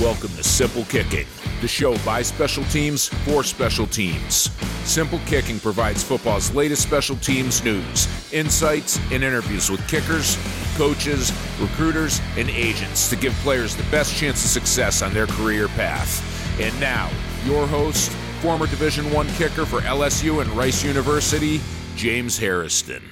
Welcome to Simple Kicking, the show by special teams for special teams. Simple Kicking provides football's latest special teams news, insights, and interviews with kickers, coaches, recruiters, and agents to give players the best chance of success on their career path. And now, your host, former Division One kicker for LSU and Rice University, James Hairston.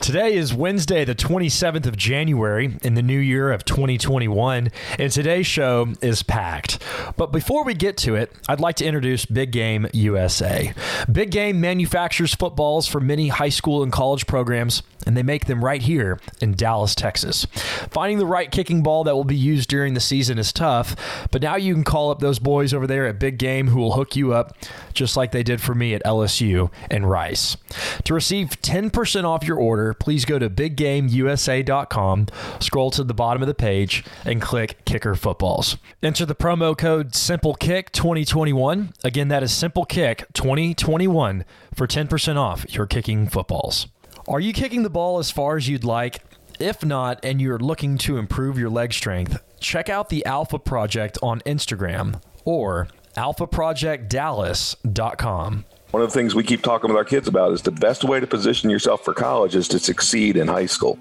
Today is Wednesday, the 27th of January in the new year of 2021, and today's show is packed. But before we get to it, I'd like to introduce Big Game USA. Big Game manufactures footballs for many high school and college programs, and they make them right here in Dallas, Texas. Finding the right kicking ball that will be used during the season is tough, but now you can call up those boys over there at Big Game who will hook you up just like they did for me at LSU and Rice. To receive 10% off your order, please go to biggameusa.com, scroll to the bottom of the page, and click Kicker Footballs. Enter the promo code SimpleKick2021. Again, that is SimpleKick2021 for 10% off your kicking footballs. Are you kicking the ball as far as you'd like? If not, and you're looking to improve your leg strength, check out the Alpha Project on Instagram or alphaprojectdallas.com. One of the things we keep talking with our kids about is the best way to position yourself for college is to succeed in high school.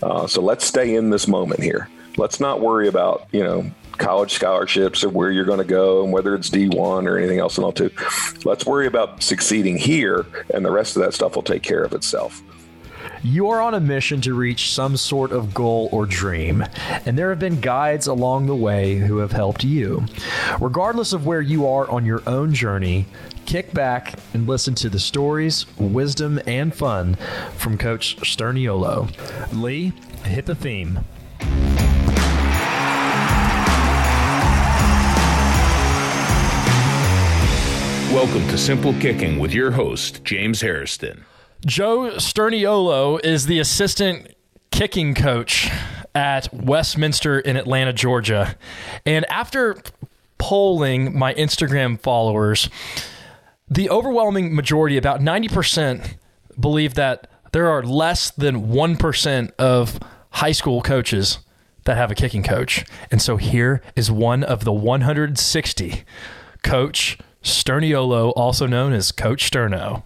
Uh, so let's stay in this moment here. Let's not worry about, you know, college scholarships or where you're going to go and whether it's D1 or anything else and all too. Let's worry about succeeding here and the rest of that stuff will take care of itself. You are on a mission to reach some sort of goal or dream, and there have been guides along the way who have helped you. Regardless of where you are on your own journey, kick back and listen to the stories, wisdom, and fun from Coach Sterniolo. Lee, hit the theme. Welcome to Simple Kicking with your host, James Hairston. Joe Sterniolo is the assistant kicking coach at Westminster in Atlanta, Georgia. And after polling my Instagram followers, the overwhelming majority, about 90%, believe that there are less than 1% of high school coaches that have a kicking coach. And so here is one of the 160 Coach Sterniolo, also known as Coach Sterno.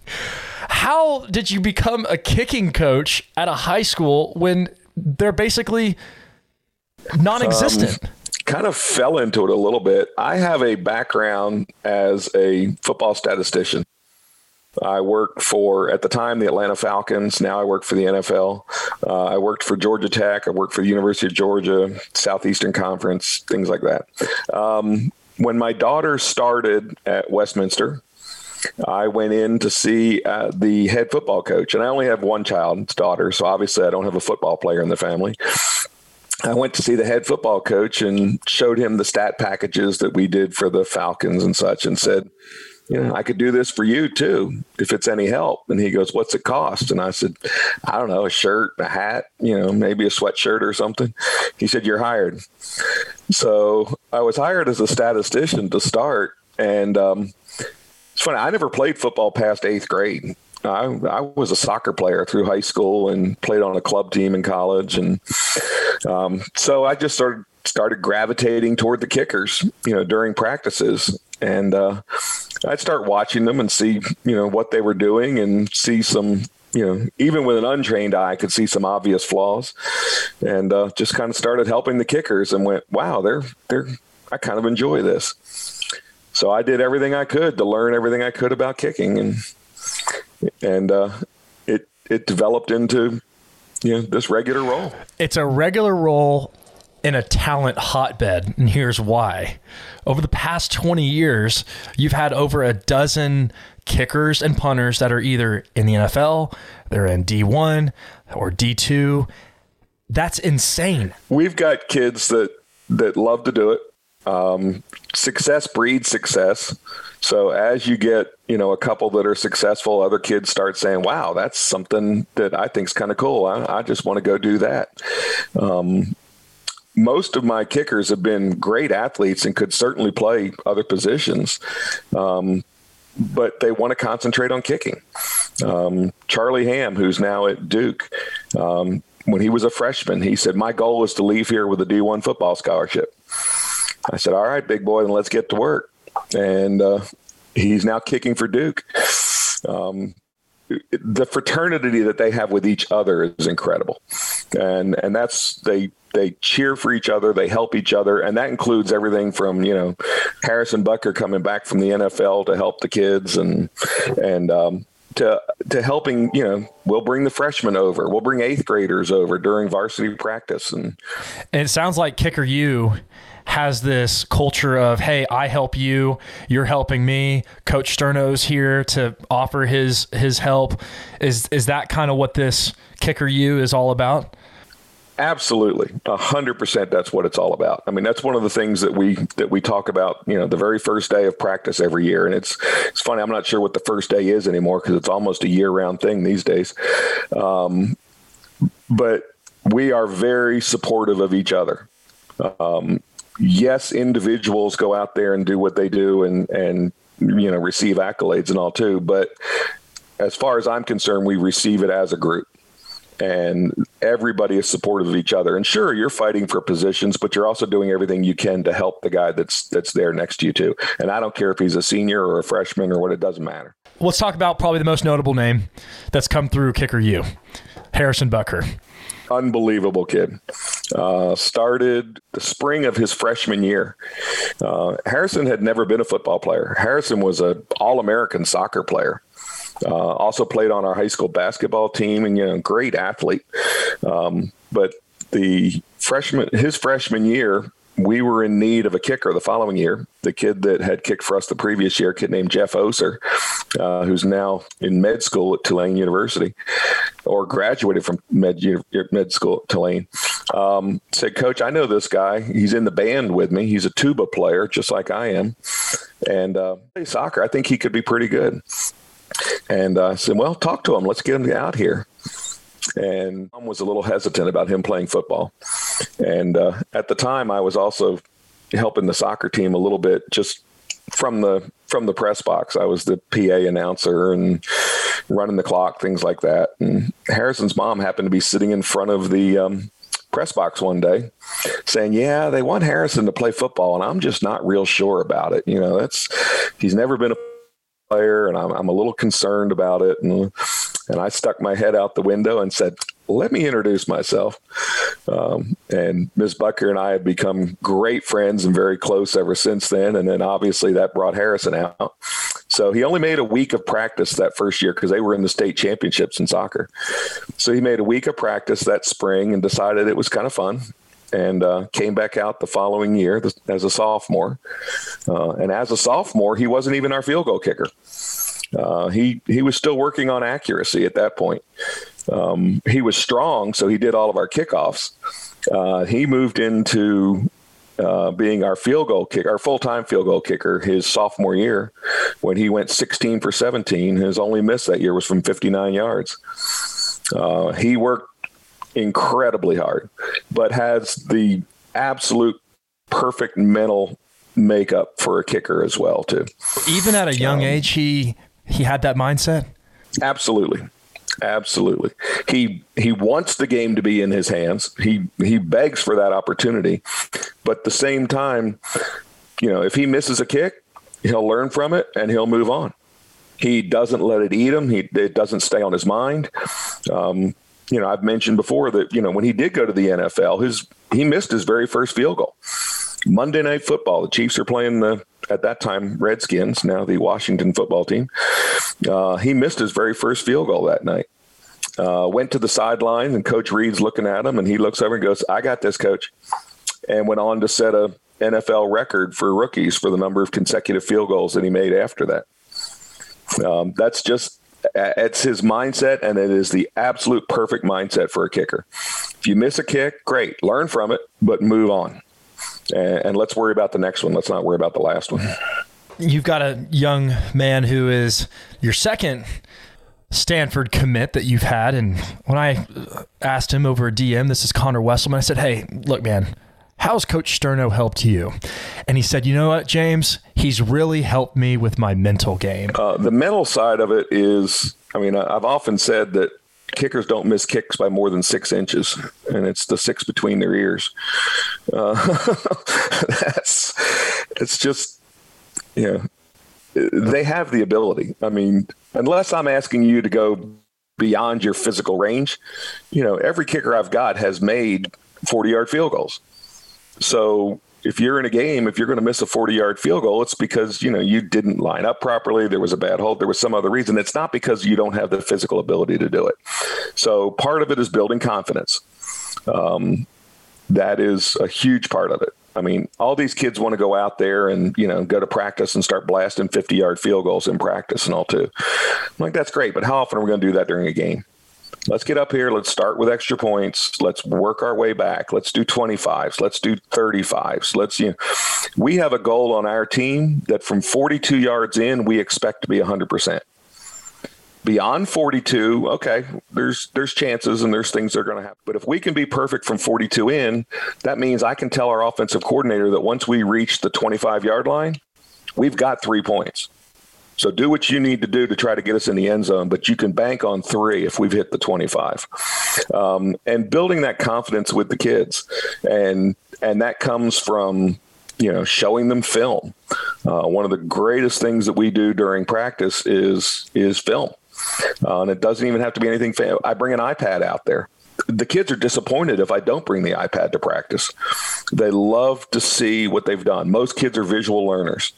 How did you become a kicking coach at a high school when they're basically non existent? Um, kind of fell into it a little bit. I have a background as a football statistician. I worked for, at the time, the Atlanta Falcons. Now I work for the NFL. Uh, I worked for Georgia Tech. I worked for the University of Georgia, Southeastern Conference, things like that. Um, when my daughter started at Westminster, I went in to see uh, the head football coach, and I only have one child, daughter, so obviously I don't have a football player in the family. I went to see the head football coach and showed him the stat packages that we did for the Falcons and such, and said, you know, I could do this for you too, if it's any help. And he goes, What's it cost? And I said, I don't know, a shirt, a hat, you know, maybe a sweatshirt or something. He said, You're hired. So I was hired as a statistician to start. And um, it's funny, I never played football past eighth grade. I, I, was a soccer player through high school and played on a club team in college. And um, so I just started started gravitating toward the kickers, you know, during practices. And uh, I'd start watching them and see, you know, what they were doing and see some, you know, even with an untrained eye, I could see some obvious flaws, and uh, just kind of started helping the kickers and went, wow, they're they're I kind of enjoy this. So I did everything I could to learn everything I could about kicking, and and uh, it it developed into you know this regular role. It's a regular role in a talent hotbed, and here's why. Over the past 20 years, you've had over a dozen kickers and punters that are either in the NFL, they're in D1 or D2. That's insane. We've got kids that that love to do it. Um, success breeds success. So as you get, you know, a couple that are successful, other kids start saying, "Wow, that's something that I think is kind of cool. I, I just want to go do that." Um, most of my kickers have been great athletes and could certainly play other positions. Um, but they want to concentrate on kicking. Um, Charlie Ham, who's now at Duke, um, when he was a freshman, he said, My goal is to leave here with a D1 football scholarship. I said, "All right, big boy, then let's get to work." And uh, he's now kicking for Duke. Um, the fraternity that they have with each other is incredible, and and that's they they cheer for each other, they help each other, and that includes everything from you know Harrison Butker coming back from the NFL to help the kids, and and um, to to helping you know we'll bring the freshmen over, we'll bring eighth graders over during varsity practice, and and it sounds like Kicker U has this culture of hey i help you you're helping me coach sterno's here to offer his his help is is that kind of what this Kicker U is all about Absolutely, a hundred percent. That's what it's all about. I mean, that's one of the things that we that we talk about. You know, the very first day of practice every year, and it's it's funny. I'm not sure what the first day is anymore because it's almost a year round thing these days. Um, but we are very supportive of each other. Um, yes, individuals go out there and do what they do and and you know receive accolades and all too. But as far as I'm concerned, we receive it as a group. And everybody is supportive of each other. And sure, you're fighting for positions, but you're also doing everything you can to help the guy that's that's there next to you too. And I don't care if he's a senior or a freshman or what. It doesn't matter. Let's talk about probably the most notable name that's come through Kicker U, Harrison Butker unbelievable kid. Uh, started the spring of his freshman year. Uh, Harrison had never been a football player. Harrison was an All American soccer player. Uh, also played on our high school basketball team, and you know, great athlete. Um, but the freshman, his freshman year, we were in need of a kicker the following year. The kid that had kicked for us the previous year, kid named Jeff Oser, uh, who's now in med school at Tulane University or graduated from med, med school at Tulane, um, said, Coach, I know this guy. He's in the band with me. He's a tuba player, just like I am. And uh, play soccer. I think he could be pretty good. And uh, I said, Well, talk to him. Let's get him out here and mom was a little hesitant about him playing football. And uh, at the time, I was also helping the soccer team a little bit, just from the from the press box. I was the PA announcer and running the clock, things like that. And Harrison's mom happened to be sitting in front of the um, press box one day saying, "Yeah, they want Harrison to play football, and I'm just not real sure about it. You know, that's he's never been a player, and I'm, I'm a little concerned about it." And and I stuck my head out the window and said, let me introduce myself. Um, and Ms. Butker and I have become great friends and very close ever since then. And then obviously that brought Harrison out. So he only made a week of practice that first year because they were in the state championships in soccer. So he made a week of practice that spring and decided it was kind of fun and uh, came back out the following year as a sophomore. Uh, and as a sophomore, he wasn't even our field goal kicker. Uh, he he was still working on accuracy at that point. Um, he was strong, so he did all of our kickoffs. Uh, he moved into uh, being our field goal kicker, our full time field goal kicker, his sophomore year, when he went 16 for 17. His only miss that year was from 59 yards. Uh, he worked incredibly hard, but has the absolute perfect mental makeup for a kicker as well too. Even at a young um, age, he he had that mindset? Absolutely. Absolutely. He he wants the game to be in his hands. He he begs for that opportunity. But at the same time, you know, if he misses a kick, he'll learn from it and he'll move on. He doesn't let it eat him. He it doesn't stay on his mind. Um, you know, I've mentioned before that you know when he did go to the NFL, his he missed his very first field goal. Monday Night Football. The Chiefs are playing the at that time Redskins, now the Washington football team. Uh, he missed his very first field goal that night. Uh, went to the sideline, and Coach Reid's looking at him, and he looks over and goes, "I got this, Coach," and went on to set a NFL record for rookies for the number of consecutive field goals that he made after that. Um, that's just it's his mindset, and it is the absolute perfect mindset for a kicker. If you miss a kick, great, learn from it, but move on and, and let's worry about the next one. Let's not worry about the last one. You've got a young man who is your second Stanford commit that you've had. And when I asked him over a DM, this is Connor Wesselman, I said, Hey, look, man, how's Coach Sterno helped you? And he said, You know what, James? He's really helped me with my mental game. Uh, the mental side of it is, I mean, I've often said that kickers don't miss kicks by more than six inches, and it's the six between their ears. Uh, that's it's just yeah, they have the ability. I mean, unless I'm asking you to go beyond your physical range, you know, every kicker I've got has made 40 yard field goals. So if you're in a game, if you're going to miss a 40 yard field goal, it's because, you know, you didn't line up properly. There was a bad hold. There was some other reason. It's not because you don't have the physical ability to do it. So part of it is building confidence. Um, that is a huge part of it. I mean, all these kids want to go out there and, you know, go to practice and start blasting 50 yard field goals in practice and all too. I'm like, that's great. But how often are we going to do that during a game? Let's get up here. Let's start with extra points. Let's work our way back. Let's do 25s. Let's do 35s. Let's, you know, we have a goal on our team that from 42 yards in, we expect to be 100%. Beyond 42, okay, there's there's chances and there's things that are going to happen. But if we can be perfect from 42 in, that means I can tell our offensive coordinator that once we reach the 25 yard line, we've got three points. So do what you need to do to try to get us in the end zone, but you can bank on three if we've hit the 25. Um, and building that confidence with the kids. And, and that comes from, you know, showing them film. Uh, one of the greatest things that we do during practice is, is film. Uh, and it doesn't even have to be anything. I bring an iPad out there the kids are disappointed if I don't bring the iPad to practice. They love to see what they've done. Most kids are visual learners.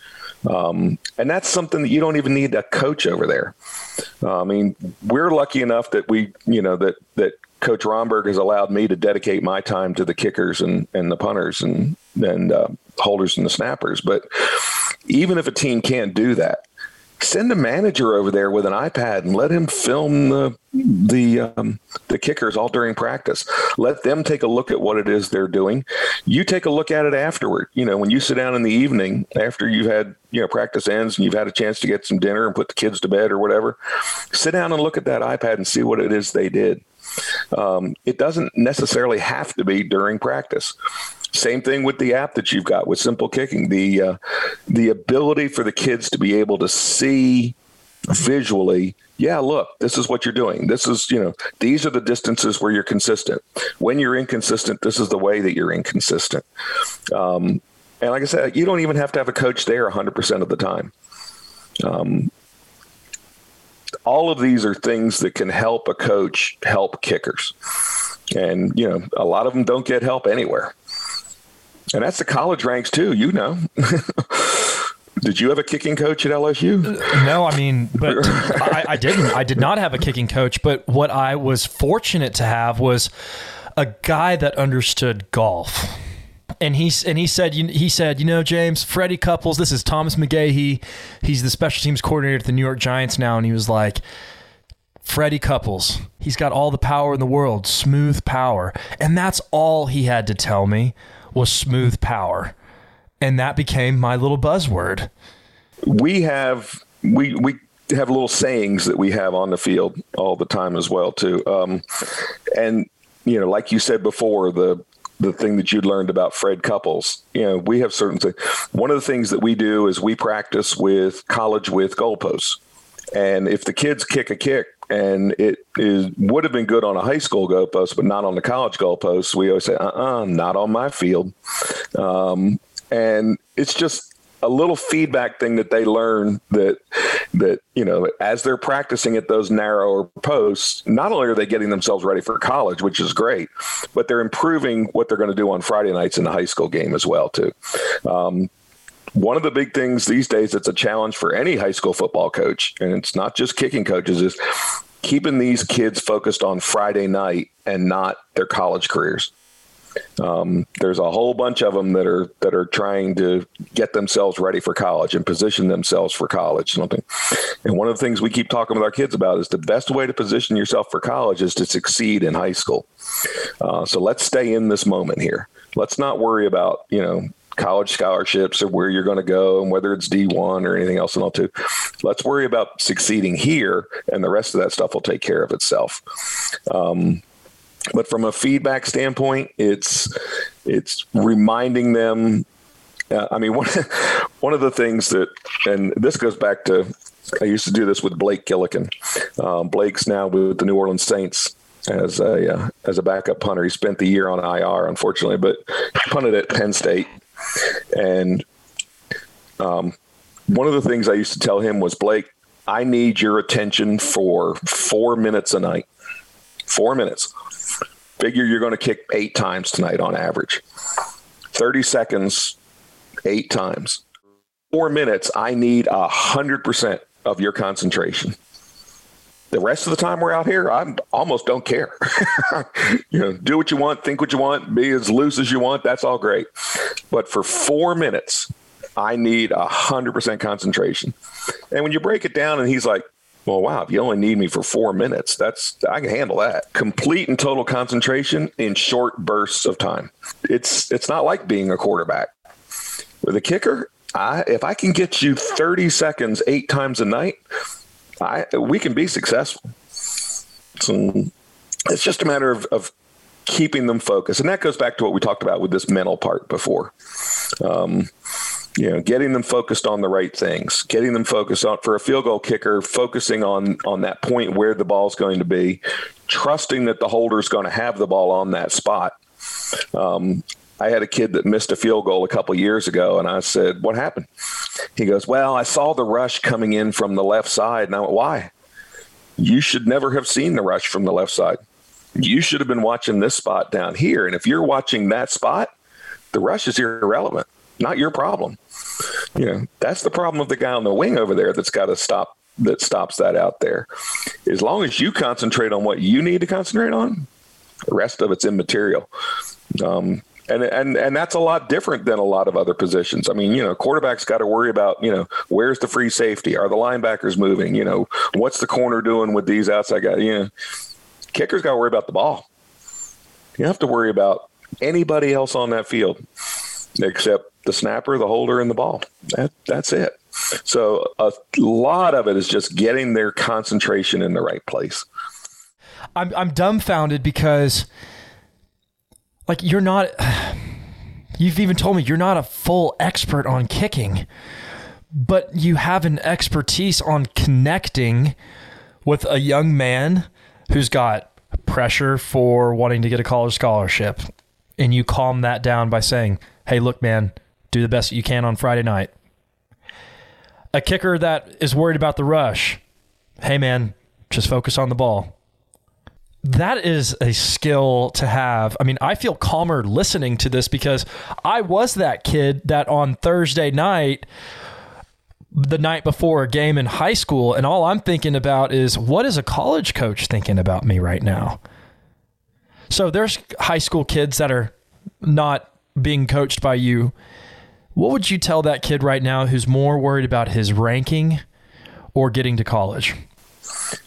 Um, and that's something that you don't even need a coach over there. Uh, I mean, we're lucky enough that we, you know, that that Coach Romberg has allowed me to dedicate my time to the kickers and, and the punters and and uh, holders and the snappers. But even if a team can't do that, send a manager over there with an iPad and let him film the the um, the kickers all during practice. Let them take a look at what it is they're doing. You take a look at it afterward. You know, when you sit down in the evening after you've had you know practice ends and you've had a chance to get some dinner and put the kids to bed or whatever, sit down and look at that iPad and see what it is they did. Um, it doesn't necessarily have to be during practice. Same thing with the app that you've got with Simple Kicking. The uh, the ability for the kids to be able to see visually yeah look this is what you're doing. This is you know these are the distances where you're consistent. When you're inconsistent this is the way that you're inconsistent. Um, and like i said you don't even have to have a coach there 100% of the time. Um, all of these are things that can help a coach help kickers. And you know a lot of them don't get help anywhere and that's the college ranks too, you know. Did you have a kicking coach at LSU? Uh, no, I mean, but I, I, didn't. I did not have a kicking coach. But what I was fortunate to have was a guy that understood golf. And he and he said he said you know James Freddie Couples this is Thomas McGaughey he's the special teams coordinator at the New York Giants now and he was like Freddie Couples he's got all the power in the world smooth power and that's all he had to tell me was smooth power. And that became my little buzzword. We have we we have little sayings that we have on the field all the time as well too. Um, and you know, like you said before, the the thing that you'd learned about Fred Couples. You know, we have certain things. One of the things that we do is we practice with college with goalposts. And if the kids kick a kick and it is would have been good on a high school goalpost, but not on the college goalpost. We always say, "Uh, uh-uh, not on my field," um, and it's just a little feedback thing that they learn that that you know as they're practicing at those narrower posts not only are they getting themselves ready for college which is great but they're improving what they're going to do on friday nights in the high school game as well too um, one of the big things these days that's a challenge for any high school football coach, and it's not just kicking coaches, is keeping these kids focused on Friday night and not their college careers. Um, there's a whole bunch of them that are that are trying to get themselves ready for college and position themselves for college. Something, and one of the things we keep talking with our kids about is the best way to position yourself for college is to succeed in high school. Uh, so let's stay in this moment here. Let's not worry about you know college scholarships or where you're going to go and whether it's D1 or anything else and all too. Let's worry about succeeding here and the rest of that stuff will take care of itself. Um, but from a feedback standpoint, it's it's reminding them. Uh, I mean, one one of the things that, and this goes back to, I used to do this with Blake Gillikin. Um, Blake's now with the New Orleans Saints, as a uh, as a backup punter. He spent the year on IR, unfortunately, but he punted at Penn State. And um, one of the things I used to tell him was, Blake, I need your attention for four minutes a night. Four minutes. Figure you're going to kick eight times tonight on average. 30 seconds, eight times. Four minutes, I need a 100% of your concentration. The rest of the time we're out here, I almost don't care. you know, do what you want, think what you want, be as loose as you want. That's all great. But for four minutes, I need a hundred percent concentration. And when you break it down, and he's like, "Well, wow, if you only need me for four minutes, that's I can handle that. Complete and total concentration in short bursts of time. It's it's not like being a quarterback. With a kicker, I if I can get you thirty seconds eight times a night, I, we can be successful. So it's just a matter of, of keeping them focused. And that goes back to what we talked about with this mental part before. Um, you know, getting them focused on the right things, getting them focused on for a field goal kicker, focusing on on that point where the ball's going to be, trusting that the holder is going to have the ball on that spot. Um, I had a kid that missed a field goal a couple years ago, and I said, "What happened?" He goes, Well, I saw the rush coming in from the left side. And I went, Why? You should never have seen the rush from the left side. You should have been watching this spot down here. And if you're watching that spot, the rush is irrelevant, not your problem. You know, that's the problem of the guy on the wing over there that's got to stop that stops that out there. As long as you concentrate on what you need to concentrate on, the rest of it's immaterial. Um, and and and that's a lot different than a lot of other positions. I mean, you know, quarterbacks got to worry about you know where's the free safety, are the linebackers moving, you know, what's the corner doing with these outside guys, you know, kickers got to worry about the ball. You have to worry about anybody else on that field except the snapper, the holder, and the ball. That that's it. So a lot of it is just getting their concentration in the right place. I'm I'm dumbfounded because like you're not you've even told me you're not a full expert on kicking but you have an expertise on connecting with a young man who's got pressure for wanting to get a college scholarship. And you calm that down by saying hey look man do the best you can on friday night. A kicker that is worried about the rush hey man just focus on the ball that is a skill to have. I mean, I feel calmer listening to this because I was that kid that on Thursday night, the night before a game in high school, and all I'm thinking about is what is a college coach thinking about me right now? So there's high school kids that are not being coached by you. What would you tell that kid right now who's more worried about his ranking or getting to college?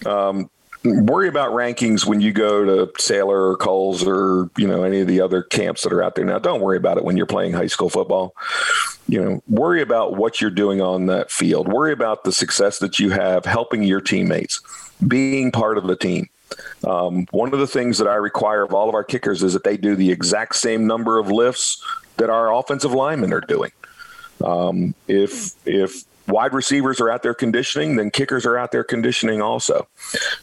Um, worry about rankings when you go to Sailer or Kohl's or you know any of the other camps that are out there now. Don't worry about it when you're playing high school football. You know, worry about what you're doing on that field. Worry about the success that you have helping your teammates, being part of the team. Um, one of the things that I require of all of our kickers is that they do the exact same number of lifts that our offensive linemen are doing. Um, if if wide receivers are out there conditioning, then kickers are out there conditioning also.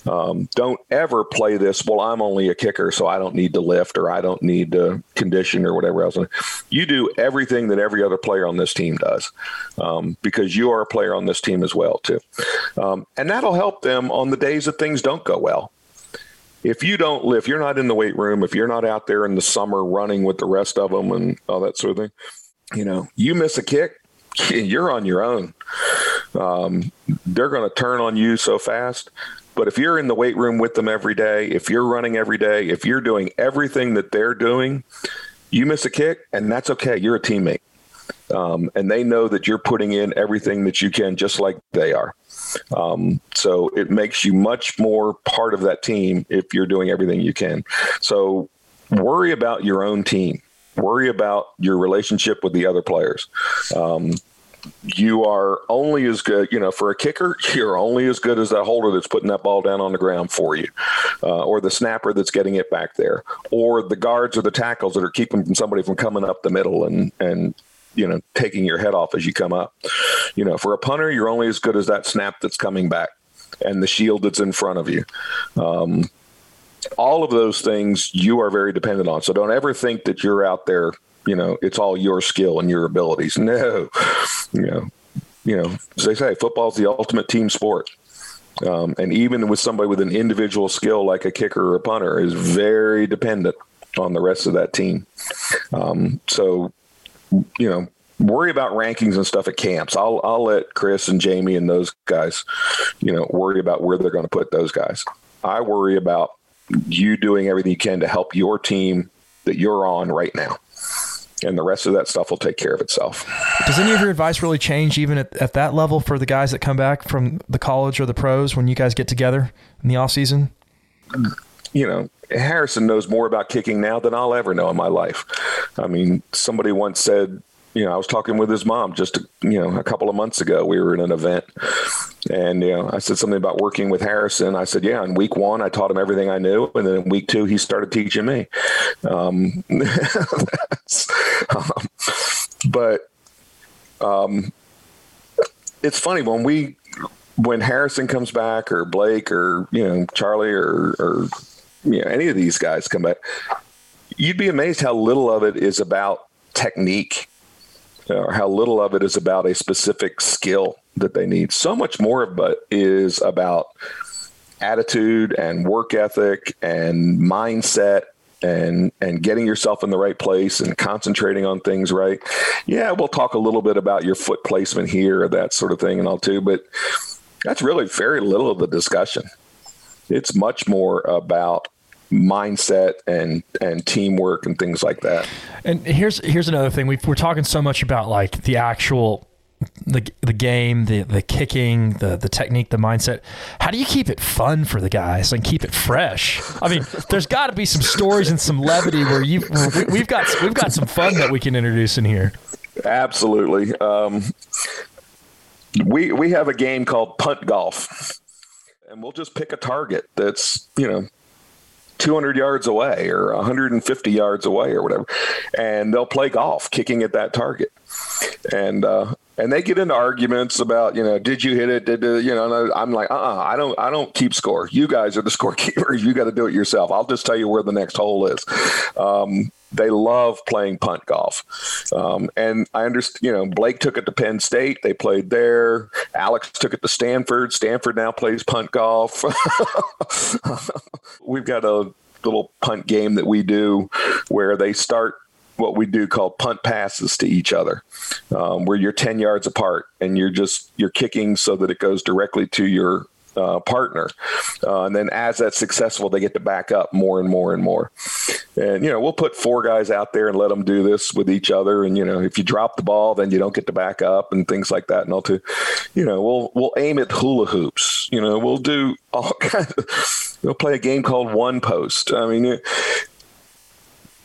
Um, don't ever play this, well, I'm only a kicker, so I don't need to lift or I don't need to condition or whatever else. You do everything that every other player on this team does um, because you are a player on this team as well, too. Um, and that'll help them on the days that things don't go well. If you don't lift, you're not in the weight room, if you're not out there in the summer running with the rest of them and all that sort of thing, you know, you miss a kick, you're on your own. Um, they're going to turn on you so fast. But if you're in the weight room with them every day, if you're running every day, if you're doing everything that they're doing, you miss a kick, and that's okay. You're a teammate. Um, and they know that you're putting in everything that you can, just like they are. Um, so it makes you much more part of that team if you're doing everything you can. So worry about your own team worry about your relationship with the other players. Um, you are only as good, you know, for a kicker, you're only as good as that holder that's putting that ball down on the ground for you, uh, or the snapper that's getting it back there, or the guards or the tackles that are keeping somebody from coming up the middle and, and, you know, taking your head off as you come up. You know, for a punter, you're only as good as that snap that's coming back and the shield that's in front of you. Um, all of those things you are very dependent on. So don't ever think that you're out there, you know, it's all your skill and your abilities. No, you know, you know, as they say, football is the ultimate team sport. Um, and even with somebody with an individual skill like a kicker or a punter is very dependent on the rest of that team. Um, so, you know, worry about rankings and stuff at camps. I'll I'll let Chris and Jamie and those guys, you know, worry about where they're going to put those guys. I worry about you doing everything you can to help your team that you're on right now. And the rest of that stuff will take care of itself. Does any of your advice really change even at, at that level for the guys that come back from the college or the pros when you guys get together in the off season? You know, Harrison knows more about kicking now than I'll ever know in my life. I mean, somebody once said, you know, I was talking with his mom just, you know, a couple of months ago. We were in an event and, you know, I said something about working with Harrison. I said, yeah, in week one, I taught him everything I knew. And then in week two, he started teaching me. Um, um, but um, it's funny when we, when Harrison comes back or Blake or, you know, Charlie or, or, you know, any of these guys come back, you'd be amazed how little of it is about technique or how little of it is about a specific skill that they need. So much more of it is about attitude and work ethic and mindset and and getting yourself in the right place and concentrating on things right. Yeah, we'll talk a little bit about your foot placement here or that sort of thing and all too, but that's really very little of the discussion. It's much more about mindset and and teamwork and things like that. And here's here's another thing we are talking so much about like the actual the the game, the the kicking, the the technique, the mindset. How do you keep it fun for the guys and keep it fresh? I mean, there's got to be some stories and some levity where you we, have got we've got some fun that we can introduce in here. Absolutely. Um, we we have a game called punt golf, and we'll just pick a target that's you know 200 yards away or 150 yards away or whatever, and they'll play golf, kicking at that target, and uh, and they get into arguments about you know did you hit it did you know I'm like uh uh-uh, I don't I don't keep score. You guys are the scorekeepers. You got to do it yourself. I'll just tell you where the next hole is. Um, they love playing punt golf. Um, and I understand, you know, Blake took it to Penn State. They played there. Alex took it to Stanford. Stanford now plays punt golf. We've got a little punt game that we do where they start what we do called punt passes to each other, um, where you're 10 yards apart and you're just, you're kicking so that it goes directly to your uh, partner. Uh, and then as that's successful, they get to back up more and more and more. And, you know, we'll put four guys out there and let them do this with each other. And, you know, if you drop the ball, then you don't get to back up and things like that. And all too, you know, we'll, we'll aim at hula hoops, you know, we'll do all kinds of, we'll play a game called one post. I mean,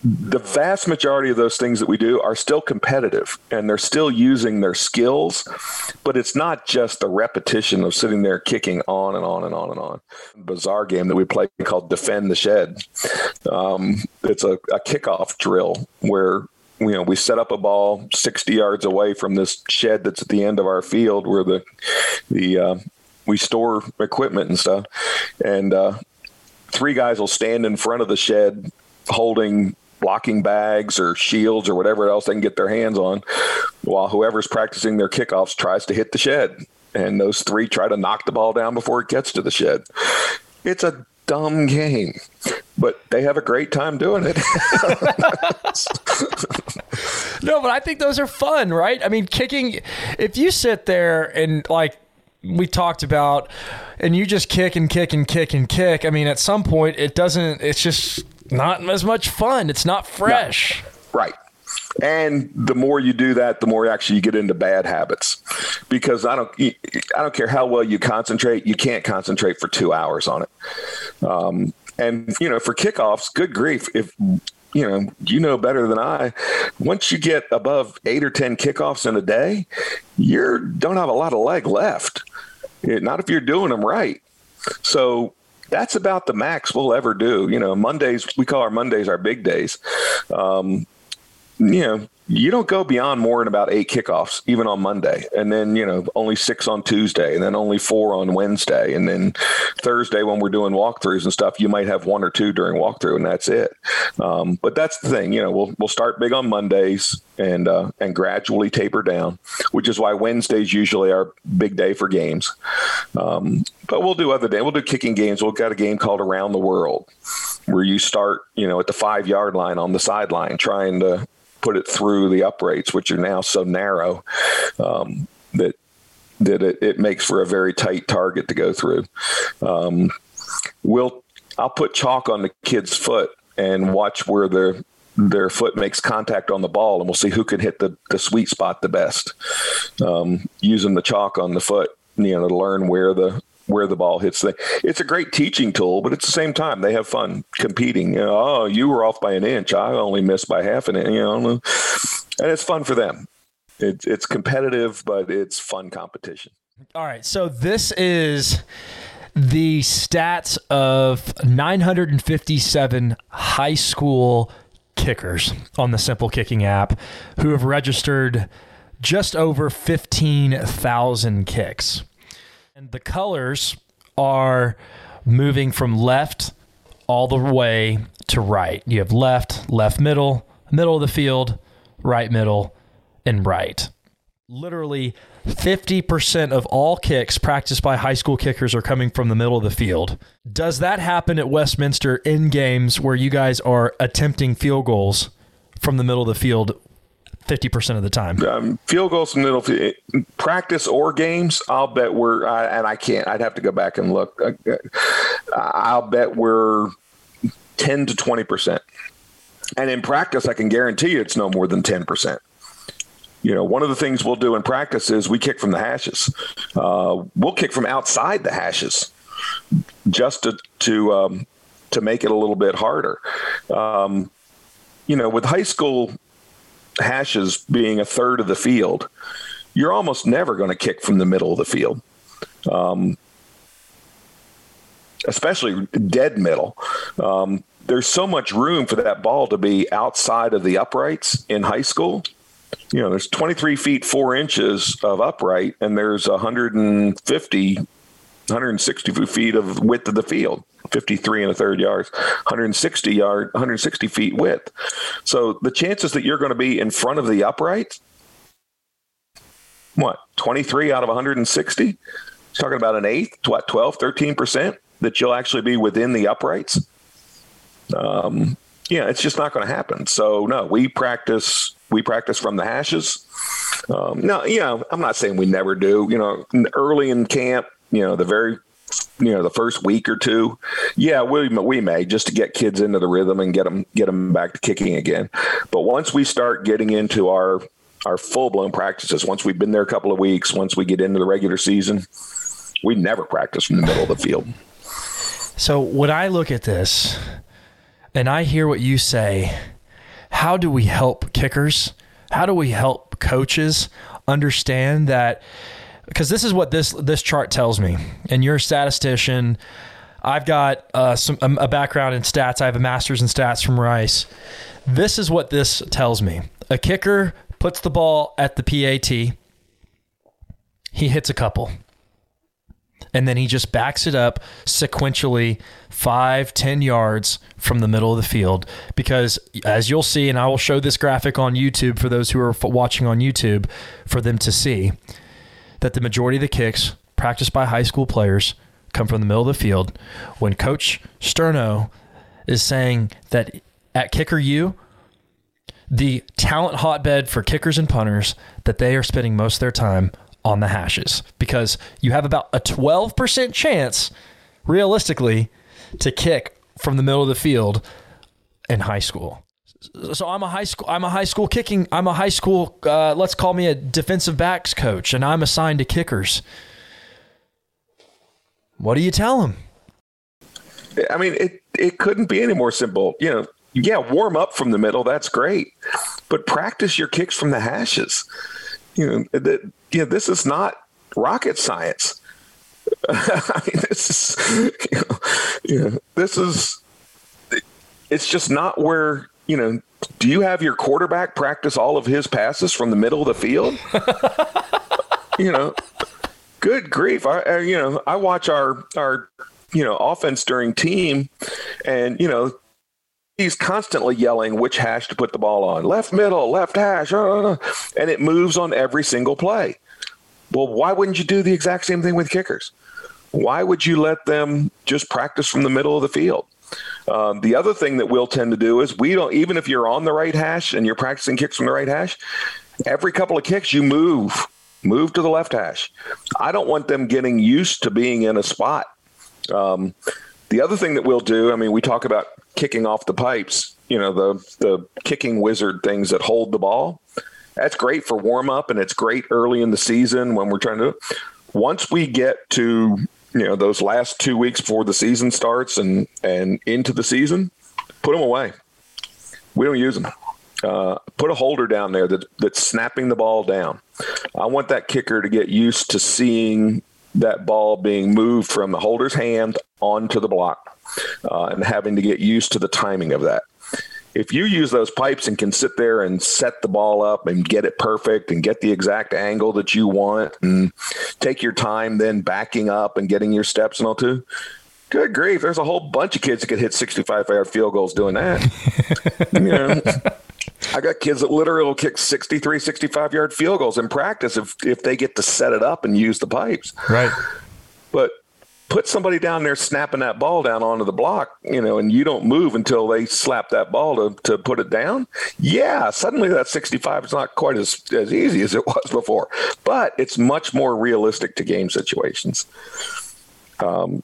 the vast majority of those things that we do are still competitive and they're still using their skills, but it's not just the repetition of sitting there kicking on and on and on and on. Bizarre game that we play called Defend the Shed. Um, it's a, a kickoff drill where you know we set up a ball 60 yards away from this shed that's at the end of our field where the the uh, we store equipment and stuff and uh, three guys will stand in front of the shed holding blocking bags or shields or whatever else they can get their hands on while whoever's practicing their kickoffs tries to hit the shed. And those three try to knock the ball down before it gets to the shed. It's a dumb game, but they have a great time doing it. no, but I think those are fun, right? I mean, kicking, if you sit there and like, we talked about and you just kick and kick and kick and kick i mean at some point it doesn't it's just not as much fun. It's not fresh. No. Right. And the more you do that, the more actually you get into bad habits. Because I don't, I don't care how well you concentrate, you can't concentrate for two hours on it. Um, and you know, for kickoffs, good grief, if you know, you know better than I. Once you get above eight or ten kickoffs in a day, you don't have a lot of leg left. Not if you're doing them right. So that's about the max we'll ever do. You know, Mondays, we call our Mondays our big days. Um, you know, you don't go beyond more than about eight kickoffs, even on Monday. And then, you know, only six on Tuesday and then only four on Wednesday. And then Thursday, when we're doing walkthroughs and stuff, you might have one or two during walkthrough and that's it. Um, but that's the thing, you know, we'll, we'll start big on Mondays and, uh, and gradually taper down, which is why Wednesdays usually are big day for games. Um, but we'll do other day. We'll do kicking games. We've got a game called Around the World where you start, you know, at the five yard line on the sideline trying to put it through the uprights, which are now so narrow um, that that it, it, makes for a very tight target to go through. Um, we'll I'll put chalk on the kid's foot and watch where their their foot makes contact on the ball, and we'll see who can hit the, the sweet spot the best. Um, using the chalk on the foot, you know, to learn where the where the ball hits. It's a great teaching tool, but at the same time, they have fun competing. You know, oh, you were off by an inch. I only missed by half an inch. You know, and it's fun for them. It's it's competitive, but it's fun competition. All right, so this is the stats of 957 high school kickers on the Simple Kicking app who have registered just over 15,000 kicks. And the colors are moving from left all the way to right. You have left, left middle, middle of the field, right middle, and right. Literally 50% of all kicks practiced by high school kickers are coming from the middle of the field. Does that happen at Westminster in games where you guys are attempting field goals from the middle of the field 50% of the time. Um, field goals from middle field, practice or games, I'll bet we're, and I can't, I'd have to go back and look. I'll bet we're 10 to 20%. And in practice, I can guarantee you it's no more than 10%. You know, one of the things we'll do in practice is we kick from the hashes. Uh, we'll kick from outside the hashes just to, to, um, to make it a little bit harder. Um, you know, with high school hashes being a third of the field, you're almost never going to kick from the middle of the field. Um, especially dead middle. Um, there's so much room for that ball to be outside of the uprights in high school. You know, there's 23 feet four inches of upright, and there's 150, 160 feet of width of the field. 53 and a third yards, 160 yard, 160 feet width. So the chances that you're going to be in front of the upright, what, 23 out of 160? talking about an eighth, what, 12, 13% that you'll actually be within the uprights. Um, yeah, it's just not going to happen. So no, we practice, we practice from the hashes. Um, now, you know, I'm not saying we never do, you know, early in camp, you know, the very you know the first week or two. Yeah we, we may just to get kids into the rhythm and get them get them back to kicking again. But once we start getting into our our full-blown practices once we've been there a couple of weeks once we get into the regular season we never practice from the middle of the field. So when i look at this and i hear what you say how do we help kickers? How do we help coaches understand that because this is what this this chart tells me. And you're a statistician. I've got uh, some a background in stats. I have a master's in stats from Rice. This is what this tells me. A kicker puts the ball at the PAT. He hits a couple. And then he just backs it up sequentially five, ten yards from the middle of the field. Because as you'll see, and I will show this graphic on YouTube for those who are watching on YouTube for them to see that the majority of the kicks practiced by high school players come from the middle of the field. When Coach Sterno is saying that at Kicker U, the talent hotbed for kickers and punters, that they are spending most of their time on the hashes because you have about a 12% chance, realistically, to kick from the middle of the field in high school so I'm a high school I'm a high school kicking I'm a high school uh, let's call me a defensive backs coach and I'm assigned to kickers. What do you tell them? I mean, it it couldn't be any more simple. You know, yeah, warm up from the middle, that's great, but practice your kicks from the hashes. You know, that you know, this is not rocket science. I mean, this is you know, you know, this is it's just not where you know, do you have your quarterback practice all of his passes from the middle of the field? you know, good grief. I, I, you know, I watch our, our, you know, offense during team and, you know, he's constantly yelling which hash to put the ball on left middle, left hash, uh, uh, uh, and it moves on every single play. Well, why wouldn't you do the exact same thing with kickers? Why would you let them just practice from the middle of the field? Um, the other thing that we'll tend to do is we don't, even if you're on the right hash and you're practicing kicks from the right hash, every couple of kicks you move, move to the left hash. I don't want them getting used to being in a spot. Um, the other thing that we'll do, I mean, we talk about kicking off the pipes, you know, the the kicking wizard things that hold the ball. That's great for warm up and it's great early in the season when we're trying to once we get to you know those last two weeks before the season starts and and into the season, put them away. We don't use them. Uh, put a holder down there that that's snapping the ball down. I want that kicker to get used to seeing that ball being moved from the holder's hand onto the block uh, and having to get used to the timing of that if you use those pipes and can sit there and set the ball up and get it perfect and get the exact angle that you want and take your time then backing up and getting your steps and all too good grief there's a whole bunch of kids that could hit 65 yard field goals doing that you know I got kids that literally will kick 63, 65 yard field goals in practice if, if they get to set it up and use the pipes. Right. But put somebody down there snapping that ball down onto the block, you know, and you don't move until they slap that ball to, to put it down, yeah, suddenly that 65 is not quite as, as easy as it was before, but it's much more realistic to game situations. Um,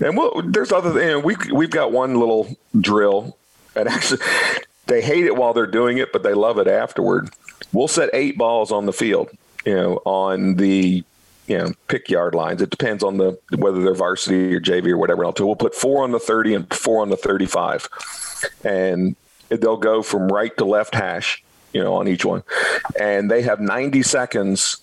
and well, there's other. We we've got one little drill, and actually, they hate it while they're doing it, but they love it afterward. We'll set eight balls on the field, you know, on the you know, pick yard lines. It depends on the whether they're varsity or JV or whatever else. So we'll put four on the 30 and four on the 35. And they'll go from right to left hash, you know, on each one. And they have 90 seconds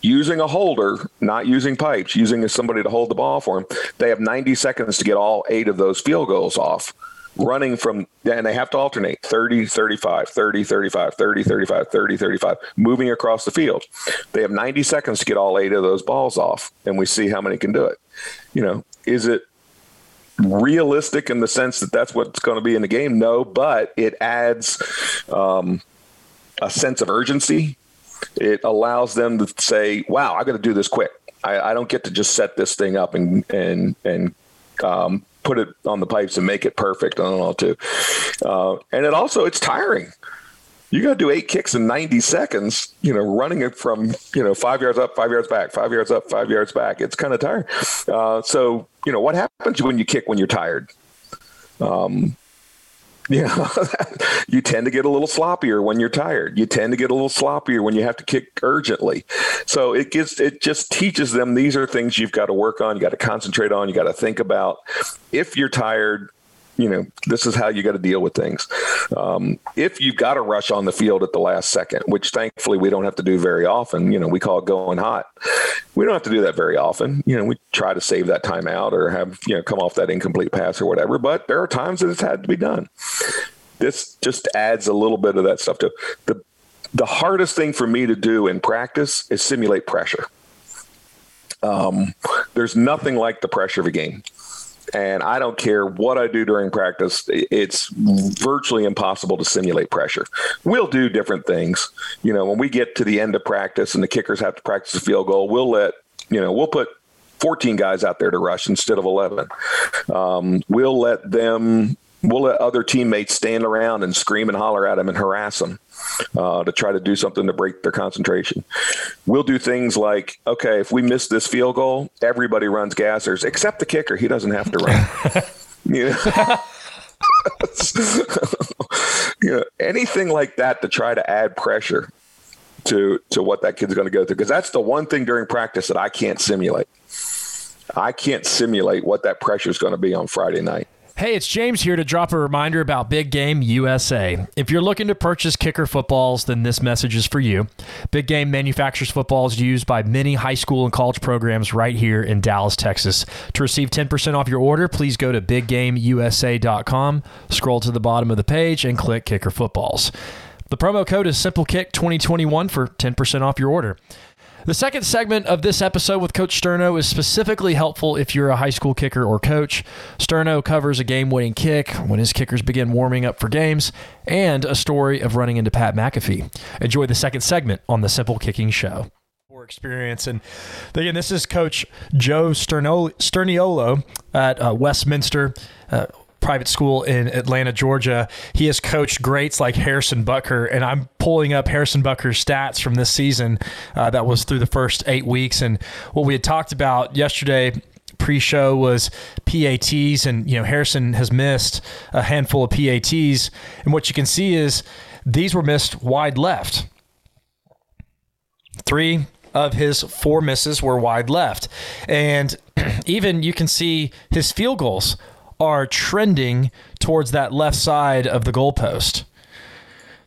using a holder, not using pipes, using somebody to hold the ball for them. They have 90 seconds to get all eight of those field goals off running from and they have to alternate 30 35 30 35 30 35 30 35 moving across the field. They have 90 seconds to get all eight of those balls off and we see how many can do it. You know is it realistic in the sense that that's what's going to be in the game? No but it adds um, a sense of urgency. It allows them to say wow i got to do this quick. I, I, don't get to just set this thing up and and and um, put it on the pipes and make it perfect on all too. Uh, and it also it's tiring. You got to do eight kicks in 90 seconds, you know, running it from, you know, five yards up, five yards back, five yards up, five yards back. It's kind of tiring. Uh, so, you know, what happens when you kick when you're tired? Um, yeah, you tend to get a little sloppier when you're tired. You tend to get a little sloppier when you have to kick urgently. So it gives it just teaches them these are things you've got to work on, you got to concentrate on, you got to think about. If you're tired, you know, this is how you got to deal with things. Um, if you've got to rush on the field at the last second, which thankfully we don't have to do very often, you know, we call it going hot. We don't have to do that very often. You know, we try to save that time out or have, you know, come off that incomplete pass or whatever, but there are times that it's had to be done. This just adds a little bit of that stuff to the the hardest thing for me to do in practice is simulate pressure. Um, there's nothing like the pressure of a game and I don't care what I do during practice. It's virtually impossible to simulate pressure. We'll do different things. You know, when we get to the end of practice and the kickers have to practice a field goal, we'll let, you know, we'll put 14 guys out there to rush instead of 11. Um, we'll let them we'll let other teammates stand around and scream and holler at them and harass them uh, to try to do something to break their concentration. We'll do things like, okay, if we miss this field goal, everybody runs gassers except the kicker. He doesn't have to run. you know? you know, anything like that to try to add pressure to to what that kid's going to go through because that's the one thing during practice that I can't simulate. I can't simulate what that pressure is going to be on Friday night. Hey, it's James here to drop a reminder about Big Game USA. If you're looking to purchase kicker footballs, then this message is for you. Big Game manufactures footballs used by many high school and college programs right here in Dallas, Texas. To receive 10% off your order, please go to biggameusa.com, scroll to the bottom of the page, and click Kicker Footballs. The promo code is SimpleKick2021 for 10% off your order. The second segment of this episode with Coach Sterno is specifically helpful if you're a high school kicker or coach. Sterno covers a game winning kick when his kickers begin warming up for games and a story of running into Pat McAfee. Enjoy the second segment on the Simple Kicking Show. Experience and again, this is Coach Joe Sterniolo at uh, Westminster. Uh, private school in Atlanta, Georgia. He has coached greats like Harrison Butker, and I'm pulling up Harrison Butker's stats from this season. Uh, that was through the first eight weeks, and what we had talked about yesterday pre-show was PATs, and you know Harrison has missed a handful of PATs, and what you can see is these were missed wide left. Three of his four misses were wide left, and even you can see his field goals are trending towards that left side of the goalpost.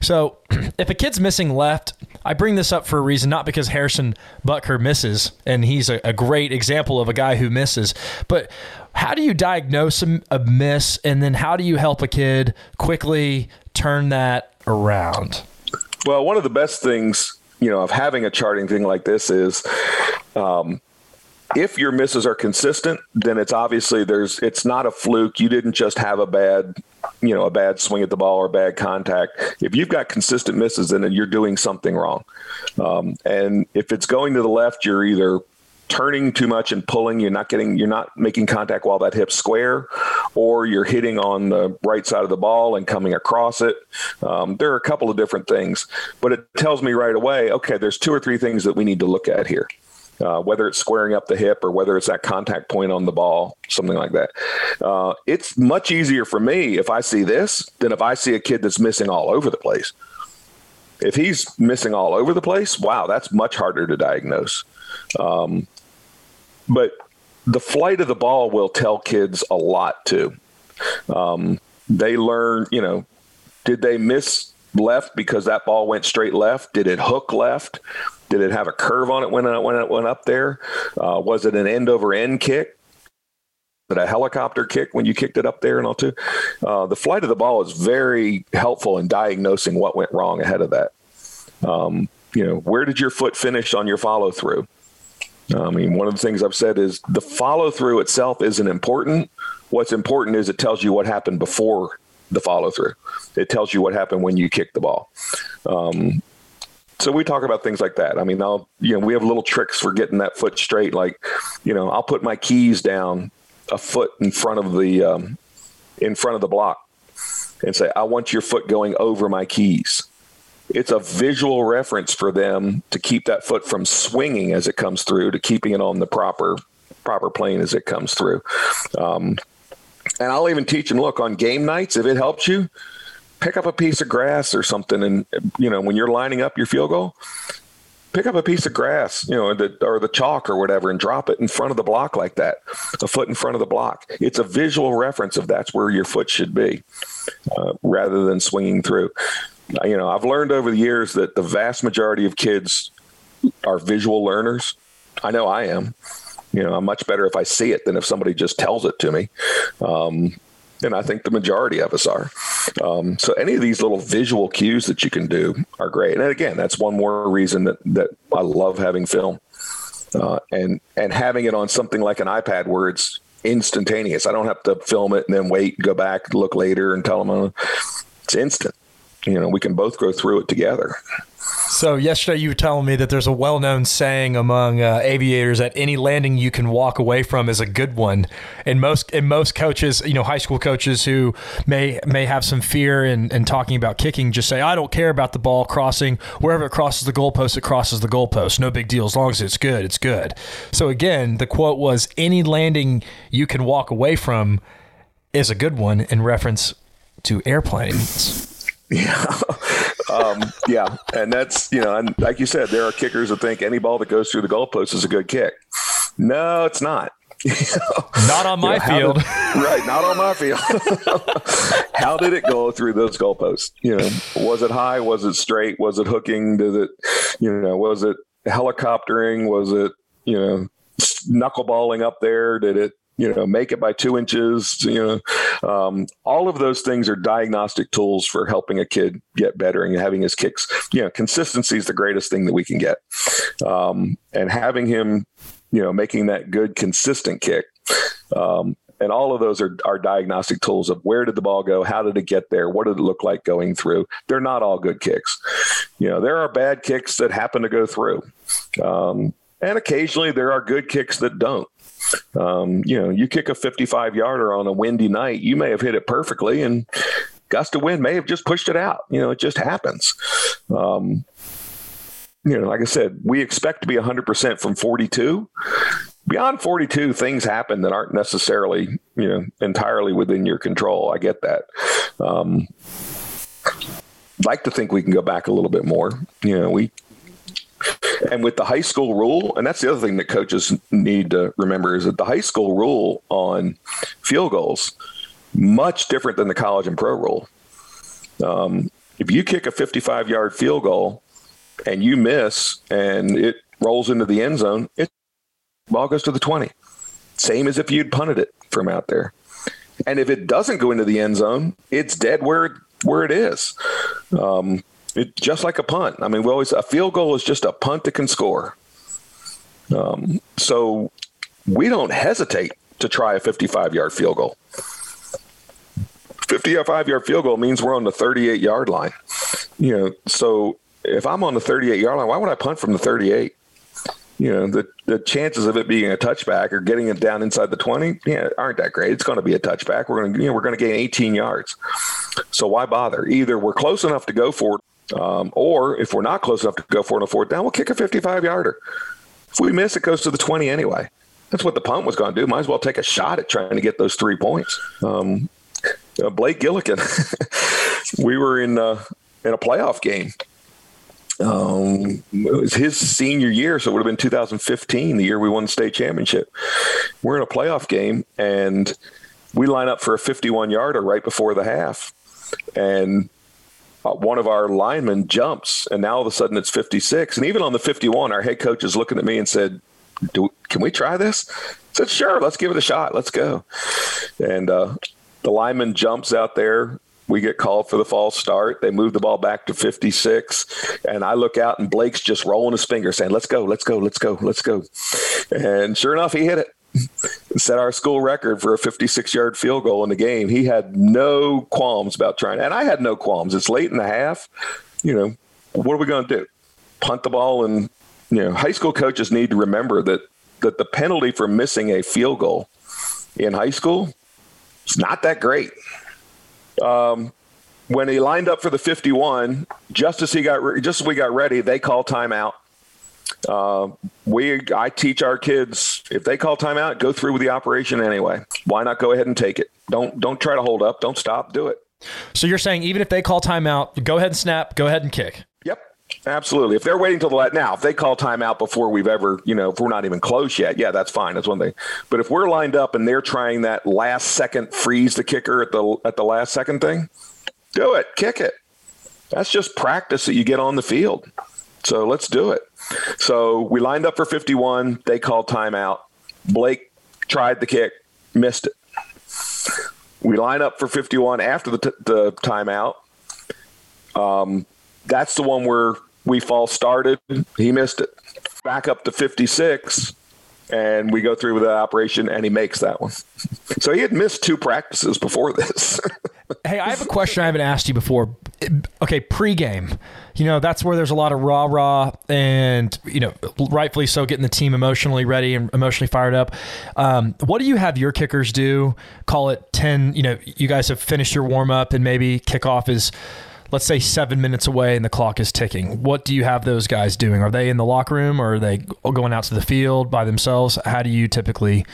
So if a kid's missing left, I bring this up for a reason, not because Harrison Butker misses, and he's a, a great example of a guy who misses, but how do you diagnose a, a miss, and then how do you help a kid quickly turn that around? Well, one of the best things, you know, of having a charting thing like this is um, if your misses are consistent, then it's obviously there's it's not a fluke. You didn't just have a bad, you know, a bad swing at the ball or bad contact. If you've got consistent misses, then you're doing something wrong. Um, and if it's going to the left, you're either turning too much and pulling you're not getting you're not making contact while that hip's square or you're hitting on the right side of the ball and coming across it um, there are a couple of different things but it tells me right away okay there's two or three things that we need to look at here uh, whether it's squaring up the hip or whether it's that contact point on the ball, something like that. Uh, it's much easier for me if I see this than if I see a kid that's missing all over the place. If he's missing all over the place, wow, that's much harder to diagnose. Um, but the flight of the ball will tell kids a lot too. Um, they learn, you know, did they miss left because that ball went straight left? Did it hook left? Did it have a curve on it when it, when it went up there? Uh, was it an end over end kick? Was it a helicopter kick when you kicked it up there and all too? Uh, the flight of the ball is very helpful in diagnosing what went wrong ahead of that. Um, you know, where did your foot finish on your follow through? I mean, one of the things I've said is the follow through itself isn't important. What's important is it tells you what happened before the follow through. It tells you what happened when you kicked the ball. Um, so we talk about things like that. I mean, I'll you know we have little tricks for getting that foot straight. Like, you know, I'll put my keys down a foot in front of the um, in front of the block and say, "I want your foot going over my keys." It's a visual reference for them to keep that foot from swinging as it comes through, to keeping it on the proper proper plane as it comes through. Um, and I'll even teach them, look, on game nights, if it helps you, pick up a piece of grass or something. And, you know, when you're lining up your field goal, pick up a piece of grass, you know, the, or the chalk or whatever, and drop it in front of the block like that, a foot in front of the block. It's a visual reference of that's where your foot should be, uh, rather than swinging through. You know, I've learned over the years that the vast majority of kids are visual learners. I know I am. You know, I'm much better if I see it than if somebody just tells it to me. Um, and I think the majority of us are. Um, so any of these little visual cues that you can do are great. And again, that's one more reason that that I love having film, uh, and and having it on something like an iPad where it's instantaneous. I don't have to film it and then wait, go back, look later, and tell them uh, it's instant. You know, we can both go through it together. So yesterday you were telling me that there's a well-known saying among uh, aviators that any landing you can walk away from is a good one. And most and most coaches, you know, high school coaches who may may have some fear in, in talking about kicking, just say, I don't care about the ball crossing wherever it crosses the goalpost. It crosses the goalpost. No big deal as long as it's good. It's good. So again, the quote was, any landing you can walk away from is a good one in reference to airplanes. Yeah. um, yeah. And that's, you know, and like you said, there are kickers that think any ball that goes through the goalpost is a good kick. No, it's not. not on my field. Did, right, not on my field. how did it go through those goalposts? You know, was it high? Was it straight? Was it hooking? Did it, you know, was it helicoptering? Was it, you know, knuckleballing up there? Did it you know make it by two inches you know um, all of those things are diagnostic tools for helping a kid get better and having his kicks you know consistency is the greatest thing that we can get. Um, and having him you know making that good consistent kick um, and all of those are, are diagnostic tools of where did the ball go how did it get there what did it look like going through. They're not all good kicks. You know there are bad kicks that happen to go through. Um, and occasionally there are good kicks that don't um, you know, you kick a 55 yarder on a windy night, you may have hit it perfectly, and gust of wind may have just pushed it out. You know, it just happens. Um, you know, like I said, we expect to be 100% from 42. Beyond 42, things happen that aren't necessarily, you know, entirely within your control. I get that. Um, like to think we can go back a little bit more. You know, we and with the high school rule, and that's the other thing that coaches need to remember is that the high school rule on field goals much different than the college and pro rule. Um, if you kick a 55 yard field goal and you miss and it rolls into the end zone, it ball goes to the 20. Same as if you'd punted it from out there. And if it doesn't go into the end zone, it's dead where where it is. Um, it, just like a punt. I mean, we always a field goal is just a punt that can score. Um, so we don't hesitate to try a 55 yard field goal. 55 yard field goal means we're on the 38 yard line. You know, so if I'm on the 38 yard line, why would I punt from the 38? You know, the, the chances of it being a touchback or getting it down inside the 20, yeah, aren't that great. It's going to be a touchback. We're going to, you know, we're going to gain 18 yards. So why bother? Either we're close enough to go for it um, or if we're not close enough to go for it on fourth down, we'll kick a 55 yarder. If we miss, it goes to the 20 anyway. That's what the punt was going to do. Might as well take a shot at trying to get those three points. Um, uh, Blake Gillikin, we were in uh, in a playoff game. Um, it was his senior year, so it would have been 2015, the year we won the state championship. We're in a playoff game, and we line up for a 51 yarder right before the half, and one of our linemen jumps, and now all of a sudden it's 56. And even on the 51, our head coach is looking at me and said, "Can we try this?" I said, "Sure, let's give it a shot. Let's go." And uh, the lineman jumps out there. We get called for the false start. They move the ball back to 56. And I look out, and Blake's just rolling his finger saying, Let's go, let's go, let's go, let's go. And sure enough, he hit it set our school record for a 56 yard field goal in the game. He had no qualms about trying, and I had no qualms. It's late in the half. You know, what are we going to do? Punt the ball, and you know, high school coaches need to remember that that the penalty for missing a field goal in high school is not that great. Um, when he lined up for the 51, just as he got re- just as we got ready, they call timeout uh, we I teach our kids if they call timeout, go through with the operation anyway. Why not go ahead and take it? Don't don't try to hold up. Don't stop. Do it. So you're saying even if they call timeout, go ahead and snap. Go ahead and kick. Yep. Absolutely. If they're waiting till the last, now, if they call timeout before we've ever, you know, if we're not even close yet, yeah, that's fine. That's one thing. But if we're lined up and they're trying that last second freeze the kicker at the at the last second thing, do it. Kick it. That's just practice that you get on the field. So let's do it. So we lined up for 51. They called timeout. Blake tried the kick, missed it. We line up for 51 after the, t- the timeout. Um, that's the one where we fall started. He missed it. Back up to 56 and we go through with that operation and he makes that one. So he had missed two practices before this. hey, I have a question I haven't asked you before. Okay, pregame. You know, that's where there's a lot of rah rah and, you know, rightfully so, getting the team emotionally ready and emotionally fired up. Um, what do you have your kickers do? Call it 10, you know, you guys have finished your warm up and maybe kickoff is let's say seven minutes away and the clock is ticking. What do you have those guys doing? Are they in the locker room or are they going out to the field by themselves? How do you typically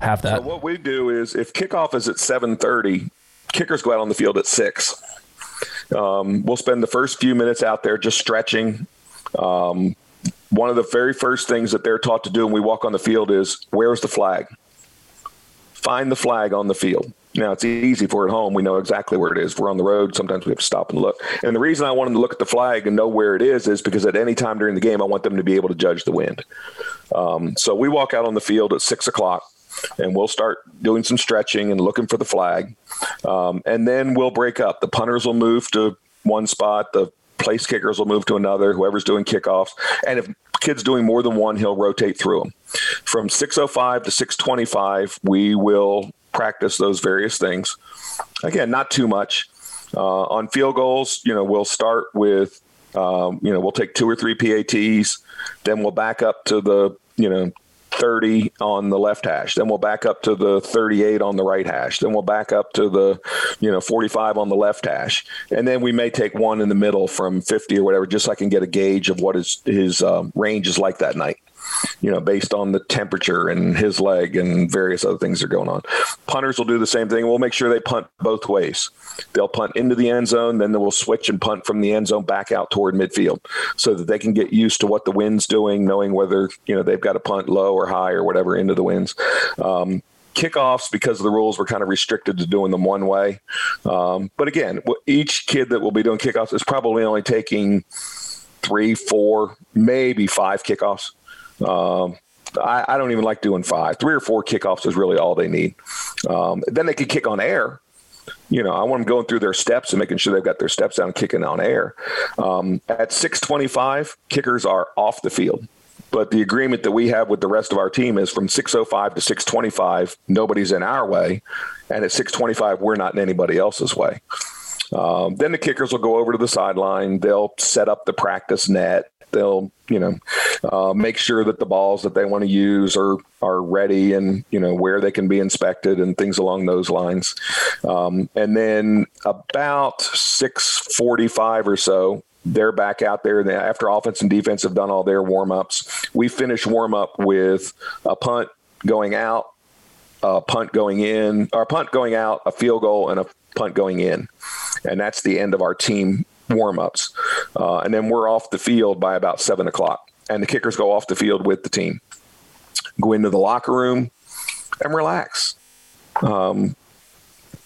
have that? So what we do is if kickoff is at seven thirty, kickers go out on the field at six. Um, we'll spend the first few minutes out there just stretching. Um, one of the very first things that they're taught to do when we walk on the field is where's the flag? find the flag on the field. Now it's easy for at home. We know exactly where it is. If We're on the road. Sometimes we have to stop and look. And the reason I want them to look at the flag and know where it is is because at any time during the game, I want them to be able to judge the wind. Um, so we walk out on the field at six o'clock and we'll start doing some stretching and looking for the flag. Um, and then we'll break up. The punters will move to one spot. The place kickers will move to another. Whoever's doing kickoffs, and if kid's doing more than one, he'll rotate through them. From 6:05 to 6:25, we will practice those various things. Again, not too much. Uh, on field goals, you know, we'll start with, um, you know, we'll take two or three PATs, then we'll back up to the, you know, 30 on the left hash. Then we'll back up to the 38 on the right hash. Then we'll back up to the, you know, 45 on the left hash. And then we may take one in the middle from 50 or whatever, just so I can get a gauge of what his, his um, range is like that night you know, based on the temperature and his leg and various other things that are going on. Punters will do the same thing. We'll make sure they punt both ways. They'll punt into the end zone, then they will switch and punt from the end zone back out toward midfield so that they can get used to what the wind's doing, knowing whether, you know, they've got to punt low or high or whatever into the winds. Um, kickoffs because of the rules we're kind of restricted to doing them one way um, but again each kid that will be doing kickoffs is probably only taking three four maybe five kickoffs um, I, I, don't even like doing five. Three or four kickoffs is really all they need. Um, then they can kick on air. You know, I want them going through their steps and making sure they've got their steps down, kicking on air. Um, at 6:25, kickers are off the field. But the agreement that we have with the rest of our team is from 6:05 to 6:25, nobody's in our way, and at 6:25, we're not in anybody else's way. Um, then the kickers will go over to the sideline. They'll set up the practice net. They'll, you know, uh, make sure that the balls that they want to use are are ready and you know where they can be inspected and things along those lines. Um, and then about six forty five or so, they're back out there. After offense and defense have done all their warm ups, we finish warm up with a punt going out, a punt going in, or punt going out, a field goal, and a punt going in. And that's the end of our team warm ups. Uh, and then we're off the field by about seven o'clock. And the kickers go off the field with the team, go into the locker room and relax. Um,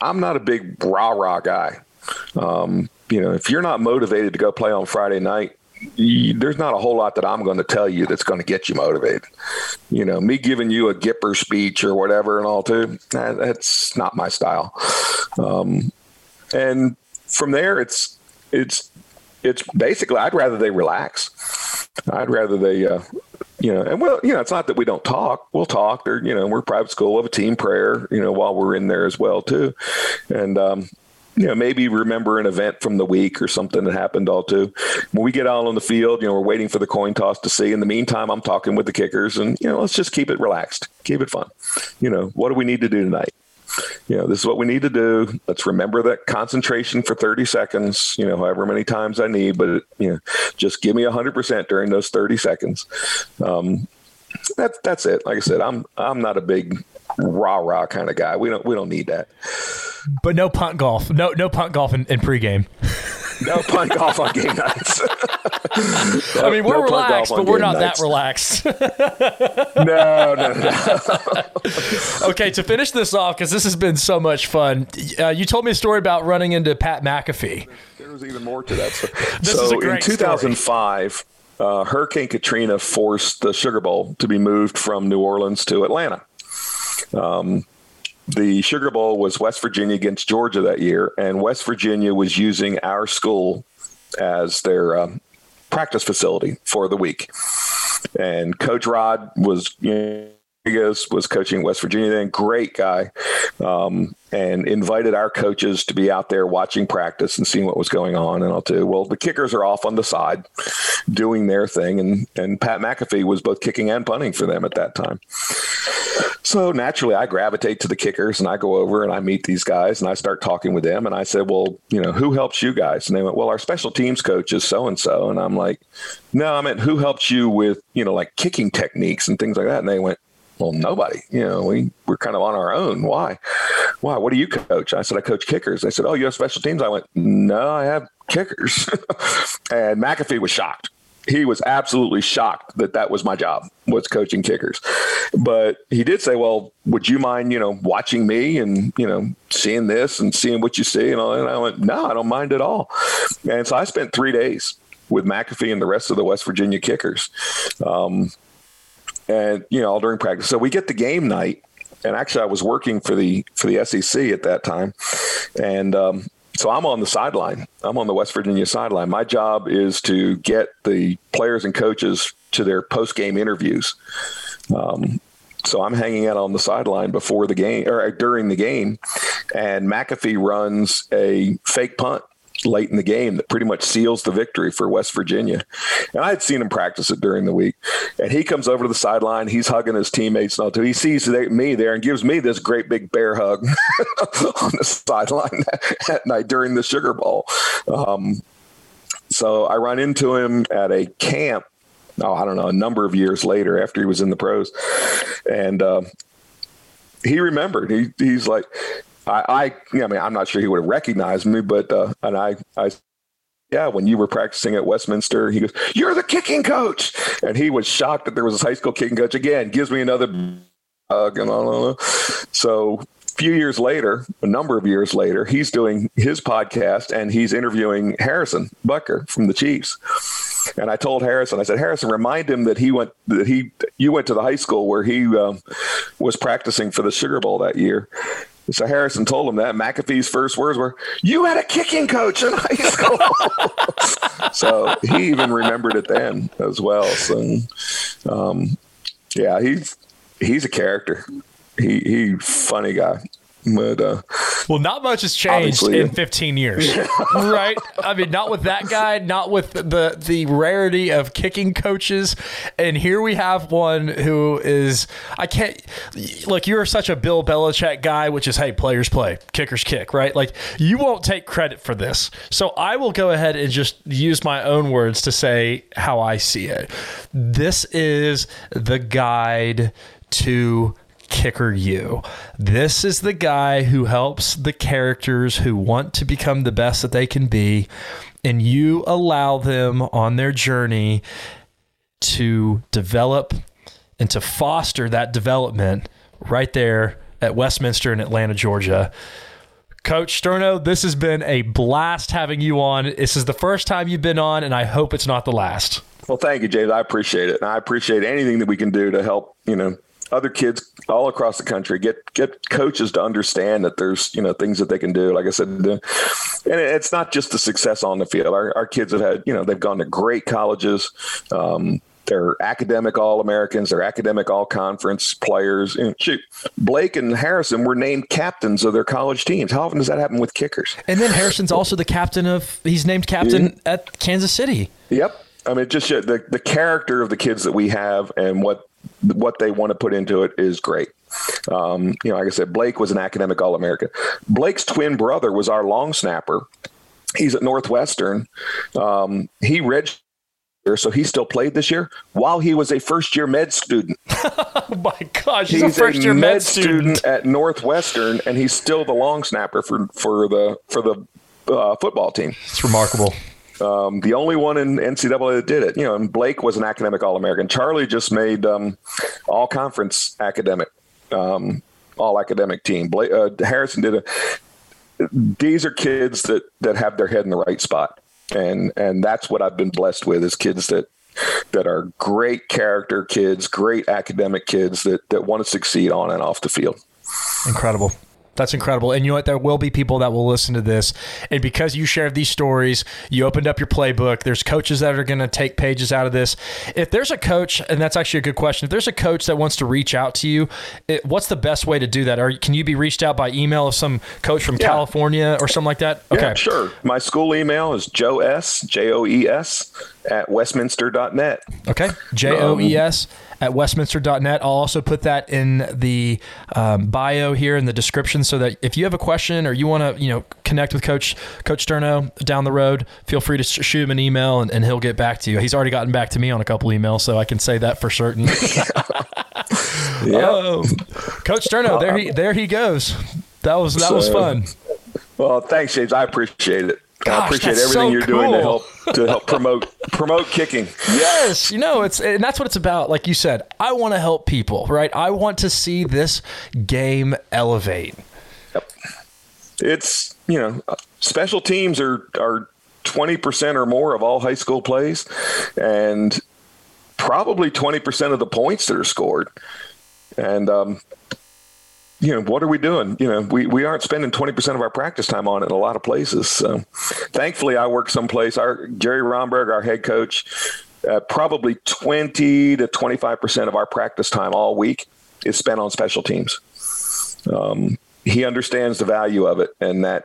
I'm not a big rah rah guy. Um, you know, if you're not motivated to go play on Friday night, you, there's not a whole lot that I'm going to tell you that's going to get you motivated. You know, me giving you a Gipper speech or whatever and all too, that's not my style. Um, and from there, it's it's it's basically I'd rather they relax. I'd rather they uh, you know, and well, you know, it's not that we don't talk. We'll talk. Or you know, we're private school. have a team prayer. You know, while we're in there as well too, and um, you know, maybe remember an event from the week or something that happened all too. When we get out on the field, you know, we're waiting for the coin toss to see. In the meantime, I'm talking with the kickers, and you know, let's just keep it relaxed, keep it fun. You know, what do we need to do tonight? You know, this is what we need to do. Let's remember that concentration for 30 seconds, you know, however many times I need, but, you know, just give me 100% during those 30 seconds. Um, that's that's it. Like I said, I'm I'm not a big rah rah kind of guy. We don't we don't need that. But no punt golf. No no punt golf in, in pregame. no punt golf on game nights. no, I mean, we're no relaxed, but we're not nights. that relaxed. no, no, no. okay, to finish this off, because this has been so much fun, uh, you told me a story about running into Pat McAfee. There was even more to that. so in 2005, uh, Hurricane Katrina forced the Sugar Bowl to be moved from New Orleans to Atlanta. Um, the Sugar Bowl was West Virginia against Georgia that year, and West Virginia was using our school as their um, practice facility for the week. And Coach Rod was, you know, was coaching West Virginia then, great guy, um, and invited our coaches to be out there watching practice and seeing what was going on. And I'll tell you, well, the kickers are off on the side doing their thing, and and Pat McAfee was both kicking and punting for them at that time. So naturally, I gravitate to the kickers and I go over and I meet these guys and I start talking with them. And I said, Well, you know, who helps you guys? And they went, Well, our special teams coach is so and so. And I'm like, No, I meant, who helps you with, you know, like kicking techniques and things like that? And they went, well, nobody. You know, we we're kind of on our own. Why? Why? What do you coach? I said I coach kickers. They said, oh, you have special teams. I went, no, I have kickers. and McAfee was shocked he was absolutely shocked that that was my job was coaching kickers but he did say well would you mind you know watching me and you know seeing this and seeing what you see and all and i went no i don't mind at all and so i spent three days with mcafee and the rest of the west virginia kickers um, and you know all during practice so we get the game night and actually i was working for the for the sec at that time and um, so I'm on the sideline. I'm on the West Virginia sideline. My job is to get the players and coaches to their post game interviews. Um, so I'm hanging out on the sideline before the game or during the game, and McAfee runs a fake punt late in the game that pretty much seals the victory for West Virginia. And I had seen him practice it during the week. And he comes over to the sideline. He's hugging his teammates and all too. He sees me there and gives me this great big bear hug on the sideline at night during the Sugar Bowl. Um, so I run into him at a camp. Oh, I don't know, a number of years later after he was in the pros. And uh, he remembered. He, he's like, I, I, I mean, I'm not sure he would have recognized me, but uh, and I, I, yeah, when you were practicing at Westminster, he goes, "You're the kicking coach," and he was shocked that there was a high school kicking coach. Again, gives me another all. So a few years later, a number of years later, he's doing his podcast and he's interviewing Harrison Butker from the Chiefs. And I told Harrison, I said, Harrison, remind him that he went that he you went to the high school where he um, was practicing for the Sugar Bowl that year. So Harrison told him that McAfee's first words were, "You had a kicking coach in high school." so he even remembered it then as well. So, um, yeah, he's he's a character. He he funny guy. But uh, well, not much has changed in 15 years, right? I mean, not with that guy, not with the the rarity of kicking coaches, and here we have one who is I can't look. You're such a Bill Belichick guy, which is hey, players play, kickers kick, right? Like you won't take credit for this, so I will go ahead and just use my own words to say how I see it. This is the guide to Kicker U. This is the guy who helps the characters who want to become the best that they can be, and you allow them on their journey to develop and to foster that development right there at Westminster in Atlanta, Georgia. Coach Sterno, this has been a blast having you on. This is the first time you've been on, and I hope it's not the last. Well, thank you, James. I appreciate it. And I appreciate anything that we can do to help, you know, other kids all across the country get get coaches to understand that there's you know things that they can do like i said and it's not just the success on the field our, our kids have had you know they've gone to great colleges um, they're academic all Americans. They're academic all conference players. And shoot, Blake and Harrison were named captains of their college teams. How often does that happen with kickers? And then Harrison's also the captain of. He's named captain yeah. at Kansas City. Yep. I mean, just the the character of the kids that we have and what what they want to put into it is great. Um, you know, like I said, Blake was an academic All American. Blake's twin brother was our long snapper. He's at Northwestern. Um, he registered so he still played this year while he was a first year med student. oh my gosh, he's, he's a first year med, med student. student. at Northwestern, and he's still the long snapper for for the for the uh, football team. It's remarkable. Um, the only one in NCAA that did it, you know, and Blake was an academic All American. Charlie just made um, all conference academic, um, all academic team. Blake, uh, Harrison did it. These are kids that that have their head in the right spot, and and that's what I've been blessed with is kids that that are great character kids, great academic kids that that want to succeed on and off the field. Incredible. That's incredible. And you know what? There will be people that will listen to this. And because you shared these stories, you opened up your playbook. There's coaches that are going to take pages out of this. If there's a coach, and that's actually a good question, if there's a coach that wants to reach out to you, it, what's the best way to do that? Or can you be reached out by email of some coach from yeah. California or something like that? Okay. Yeah, sure. My school email is joe s, J O E S, at westminster.net. Okay. J O E S at westminster.net. I'll also put that in the um, bio here in the description so that if you have a question or you want to, you know, connect with Coach Coach Sterno down the road, feel free to shoot him an email and, and he'll get back to you. He's already gotten back to me on a couple emails, so I can say that for certain. yeah. Um, Coach Sterno, there he there he goes. That was that so, was fun. Well, thanks, James. I appreciate it. Gosh, I appreciate everything so you're cool. doing to help to help promote promote kicking. Yes, you know it's and that's what it's about. Like you said, I want to help people, right? I want to see this game elevate. Yep. It's you know special teams are are twenty percent or more of all high school plays, and probably twenty percent of the points that are scored. And um, you know, what are we doing? You know, we, we aren't spending 20% of our practice time on it in a lot of places. So thankfully I work someplace. Our Jerry Romberg, our head coach, uh, probably 20 to 25% of our practice time all week is spent on special teams. Um, he understands the value of it and that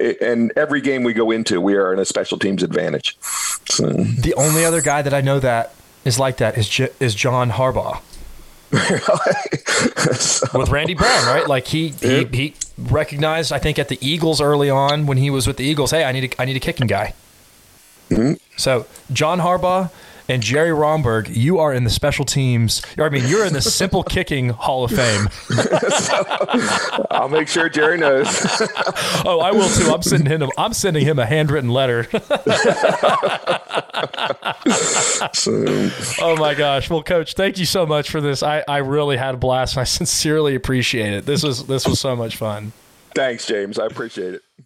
and every game we go into, we are in a special teams advantage. So. The only other guy that I know that is like that is J- is John Harbaugh. So, with Randy Brown, right? Like he, he he recognized, I think, at the Eagles early on when he was with the Eagles. Hey, I need a, I need a kicking guy. Mm-hmm. So John Harbaugh and Jerry Romberg, you are in the special teams. I mean, you're in the simple kicking Hall of Fame. so, I'll make sure Jerry knows. oh, I will too. I'm sending him. I'm sending him a handwritten letter. so. Oh my gosh! Well, Coach, thank you so much for this. I, I really had a blast. and I sincerely appreciate it. This was this was so much fun. Thanks, James. I appreciate it.